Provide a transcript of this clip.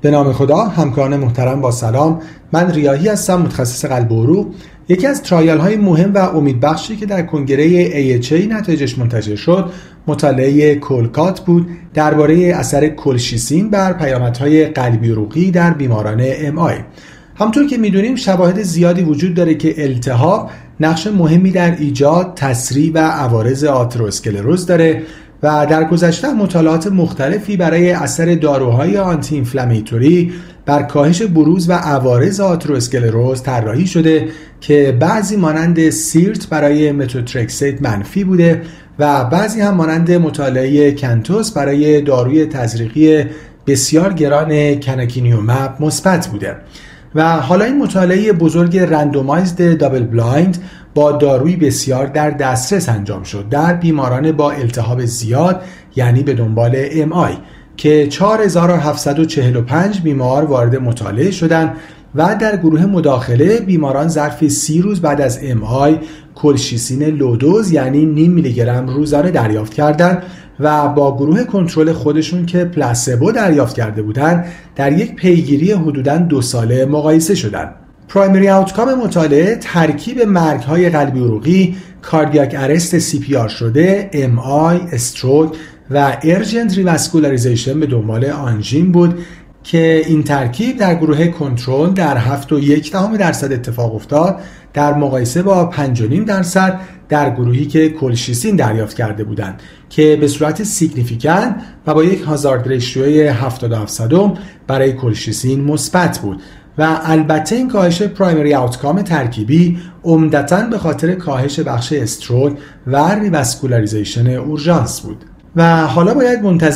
به نام خدا همکاران محترم با سلام. من ریاهی هستم متخصص قلب و عروق. یکی از ترایل های مهم و امیدبخشی که در کنگره AHA نتایجش منتشر شد مطالعه کولکات بود. درباره اثر کلشیسین بر پیامدهای قلبی عروقی در بیماران ام همطور که می‌دونیم شواهد زیادی وجود داره که التهاب نقش مهمی در ایجاد، تسریع و عوارض آتروسکلروز داره. و در گذشته مطالعات مختلفی برای اثر داروهای anti-inflammatory بر کاهش بروز و عوارض آتروسکلروز طراحی شده که بعضی مانند CIRT برای متوترکسیت منفی بوده و بعضی هم مانند مطالعه CANTOS برای داروی تزریقی بسیار گران canakinumab مثبت بوده. و حالا این مطالعه بزرگ randomized double blind با داروی بسیار در دسترس انجام شد. در بیماران با التهاب زیاد یعنی به دنبال MI که 4745 بیمار وارد مطالعه شدند و در گروه مداخله بیماران ظرف سی روز بعد از MI کلشیسین low dose یعنی نیم میلی گرم روزانه دریافت کردند و با گروه کنترل خودشون که placebo دریافت کرده بودند در یک پیگیری حدوداً دو ساله مقایسه شدند. primary outcome مطالعه ترکیب مرگ های قلبی عروقی، cardiac arrest CPR شده، MI، stroke و urgent revascularization به دنبال آنژین بود که این ترکیب در گروه کنترل در 7 و یک دهم درصد اتفاق افتاد در مقایسه با 5.5 درصد در گروهی که کلشیسین دریافت کرده بودند که به صورت significant و با یک hazard ratio ی 77 برای کلشیسین مثبت بود. و البته این کاهش primary outcome ترکیبی عمدتا به خاطر کاهش بخش stroke و revascularization اورژانس بود. و حالا باید منتظر